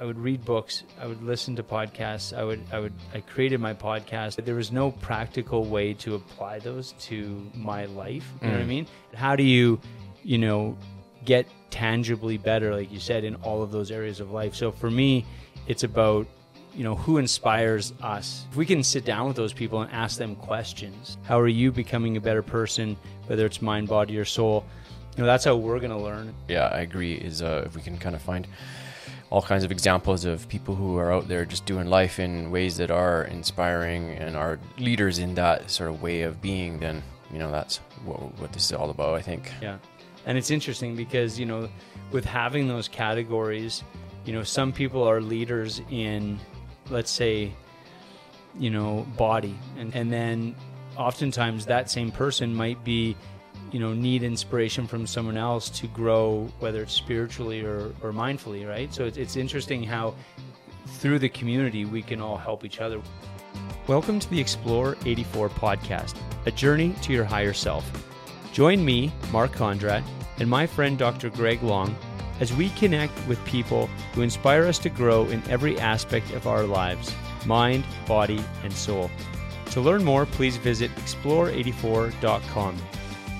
I would read books, I would listen to podcasts, I would I would I created my podcast. There was no practical way to apply those to my life. You know what I mean? How do you, you know, get tangibly better like you said in all of those areas of life. So for me, it's about you know who inspires us if we can sit down with those people and ask them questions how are you becoming a better person whether it's mind body or soul you know that's how we're going to learn Yeah, I agree. Is uh, if we can kind of find all kinds of examples of people who are out there just doing life in ways that are inspiring and are leaders in that sort of way of being, then you know that's what, what this is all about. I think. Yeah. And it's interesting because, you know, with having those categories, you know, some people are leaders in, let's say, you know, body. And, and then oftentimes that same person might be, you know, need inspiration from someone else to grow, whether it's spiritually or, or mindfully, right? So it's, it's interesting how through the community we can all help each other. Welcome to the Explore 84 podcast, a journey to your higher self. Join me, Mark Condrad, and my friend Dr. Greg Long as we connect with people who inspire us to grow in every aspect of our lives mind, body, and soul. To learn more, please visit explore84.com.